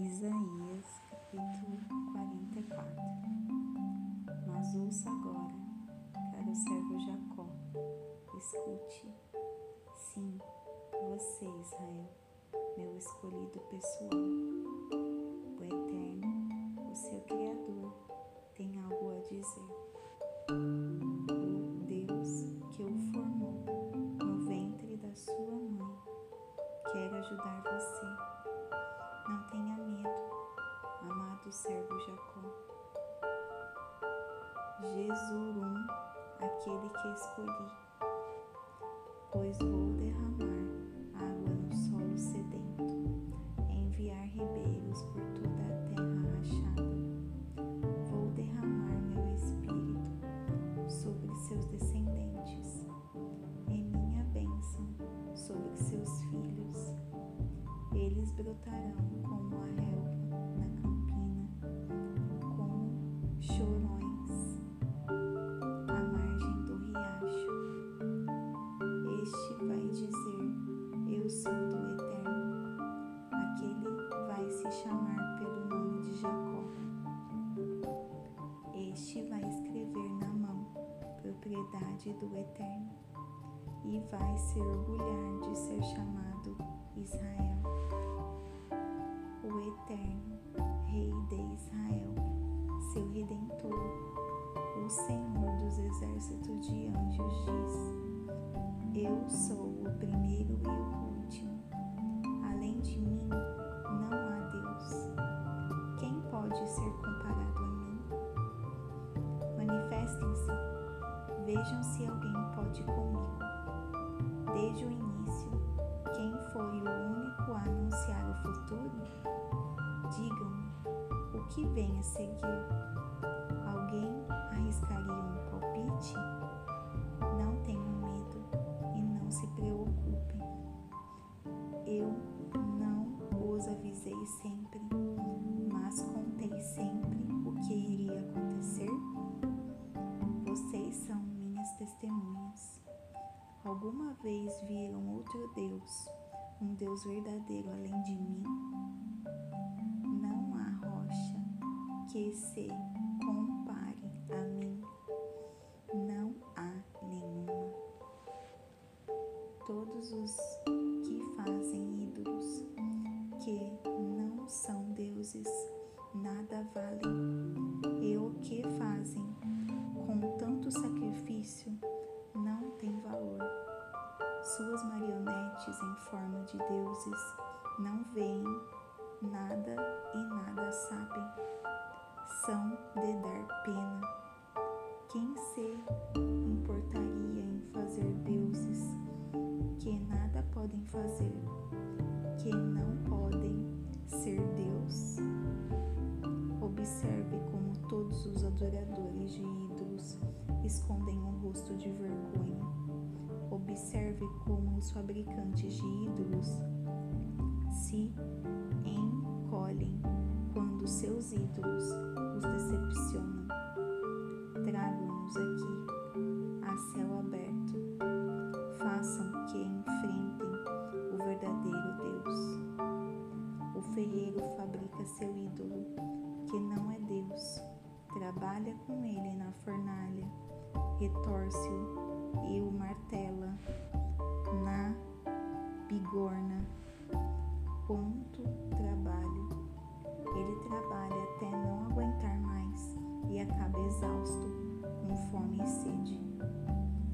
Isaías capítulo 44 Mas ouça agora, caro servo Jacó, escute, sim, você, Israel, meu escolhido pessoal, o Eterno, o seu Criador, tem algo a dizer. Amado servo Jacó. Jesurum, aquele que escolhi, pois vou derramar água no solo sedento, enviar ribeiros por toda a terra rachada. Vou derramar meu espírito sobre seus descendentes e minha bênção sobre seus filhos. Eles brotarão propriedade do Eterno e vai se orgulhar de ser chamado Israel. O Eterno, Rei de Israel, seu Redentor, o Senhor dos exércitos de anjos diz: Eu sou o primeiro e o. Além de mim, não há Deus. Quem pode ser comparado a mim? Manifestem-se Vejam se alguém pode comigo. Desde o início, quem foi o único a anunciar o futuro? Digam-me o que vem a seguir. Alguma vez viram outro Deus, um Deus verdadeiro além de mim? Não há rocha que se compare a mim. Não há nenhuma. Todos os de deuses não veem nada e nada sabem. São de dar pena. Quem se importaria em fazer deuses que nada podem fazer, que não podem ser Deus? Observe como todos os adoradores de ídolos escondem o rosto de vergonha. Observe como os fabricantes de ídolos se encolhem quando seus ídolos os decepcionam. Tragam-nos aqui, a céu aberto. Façam que enfrentem o verdadeiro Deus. O ferreiro fabrica seu ídolo, que não é Deus. Trabalha com ele na fornalha retorce-o e o martela na bigorna. Ponto trabalho. Ele trabalha até não aguentar mais e acaba exausto, com fome e sede.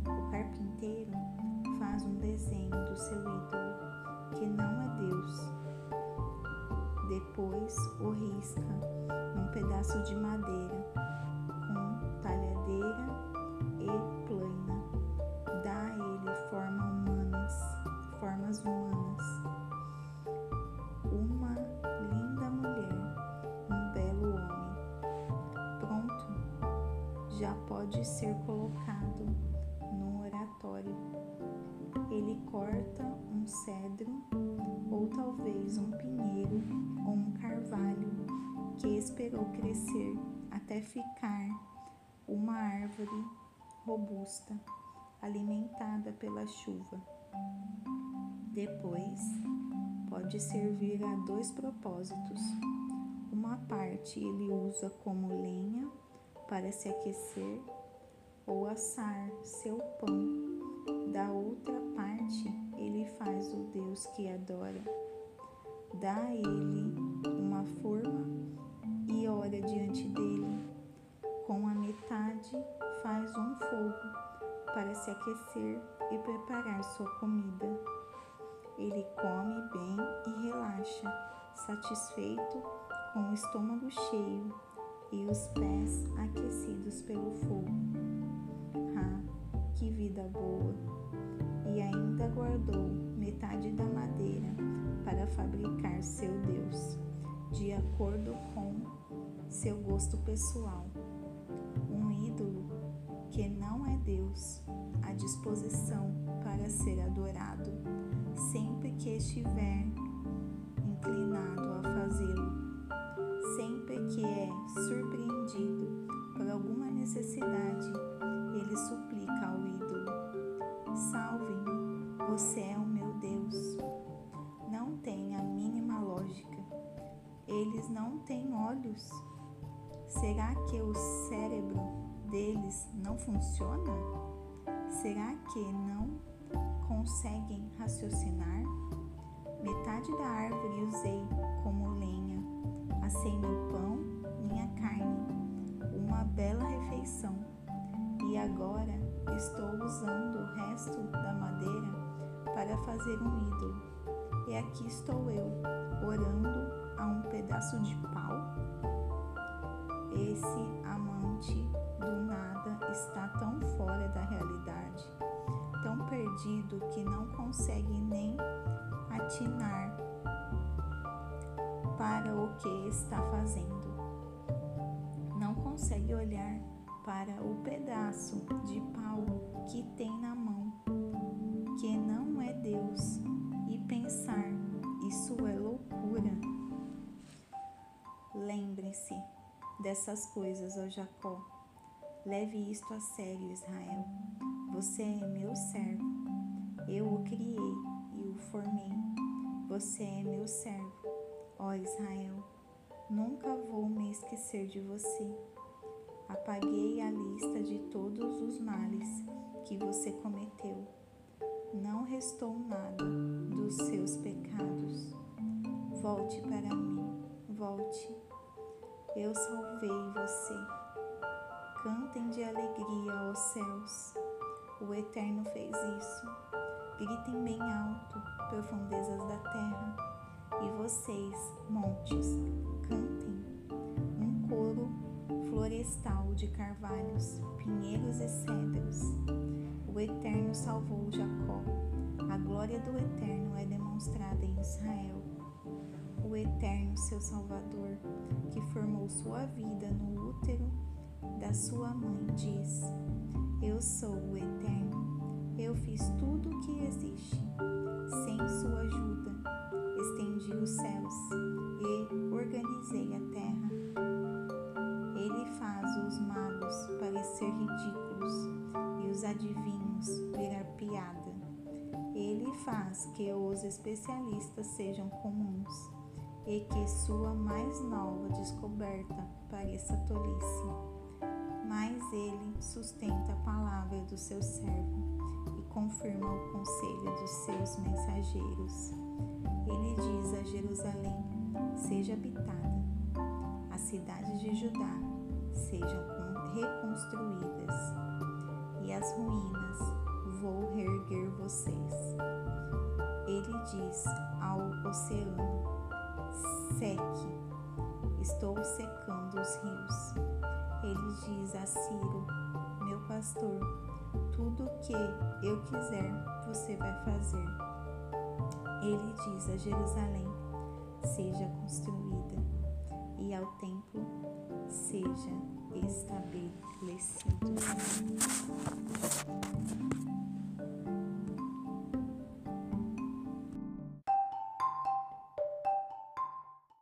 O carpinteiro faz um desenho do seu ídolo, que não é Deus. Depois o risca num pedaço de madeira já pode ser colocado no oratório. Ele corta um cedro ou talvez um pinheiro ou um carvalho que esperou crescer até ficar uma árvore robusta, alimentada pela chuva. Depois, pode servir a dois propósitos: uma parte ele usa como lenha para se aquecer ou assar seu pão, da outra parte ele faz o Deus que adora. Dá a ele uma forma e ora diante dele. Com a metade faz um fogo para se aquecer e preparar sua comida. Ele come bem e relaxa, satisfeito, com o estômago cheio e os pés aquecidos pelo fogo. Ah, que vida boa! E ainda guardou metade da madeira para fabricar seu Deus, de acordo com seu gosto pessoal. Um ídolo que não é Deus, à disposição para ser adorado sempre que estiver inclinado a fazê-lo, sempre que é surpreendido por alguma necessidade, ele suplica ao ídolo: Salve-me, você é o meu Deus. Não tem a mínima lógica. Eles não têm olhos. Será que o cérebro deles não funciona? Será que não conseguem raciocinar? Metade da árvore usei assei meu pão, minha carne, uma bela refeição. E agora estou usando o resto da madeira para fazer um ídolo. E aqui estou eu, orando a um pedaço de pau. Esse amante do nada está tão fora da realidade, tão perdido que não consegue nem atinar o que está fazendo. Não consegue olhar para o pedaço de pau que tem na mão, que não é Deus, e pensar: isso é loucura. Lembre-se dessas coisas, ó Jacó. Leve isto a sério, Israel. Você é meu servo. Eu o criei e o formei. Você é meu servo, ó Israel. Nunca vou me esquecer de você. Apaguei a lista de todos os males que você cometeu. Não restou nada dos seus pecados. Volte para mim, volte. Eu salvei você. Cantem de alegria, ó céus. O Eterno fez isso. Gritem bem alto, profundezas da terra, e vocês, montes, cantem um coro florestal de carvalhos, pinheiros e cedros. O Eterno salvou Jacó. A glória do Eterno é demonstrada em Israel. O Eterno, seu Salvador, que formou sua vida no útero da sua mãe, diz: Eu sou o Eterno eu fiz tudo o que existe. Sem sua ajuda, estendi os céus e organizei a terra. Ele faz os magos parecer ridículos e os adivinhos virar piada. Ele faz que os especialistas sejam comuns e que sua mais nova descoberta pareça tolice. Mas ele sustenta a palavra do seu servo confirma o conselho dos seus mensageiros. Ele diz a Jerusalém: seja habitada, as cidades de Judá sejam reconstruídas, e as ruínas vou reerguer vocês. Ele diz ao oceano: seque, estou secando os rios. Ele diz a Ciro: meu pastor, tudo que eu quiser, você vai fazer. Ele diz a Jerusalém: seja construída, e ao templo seja estabelecido.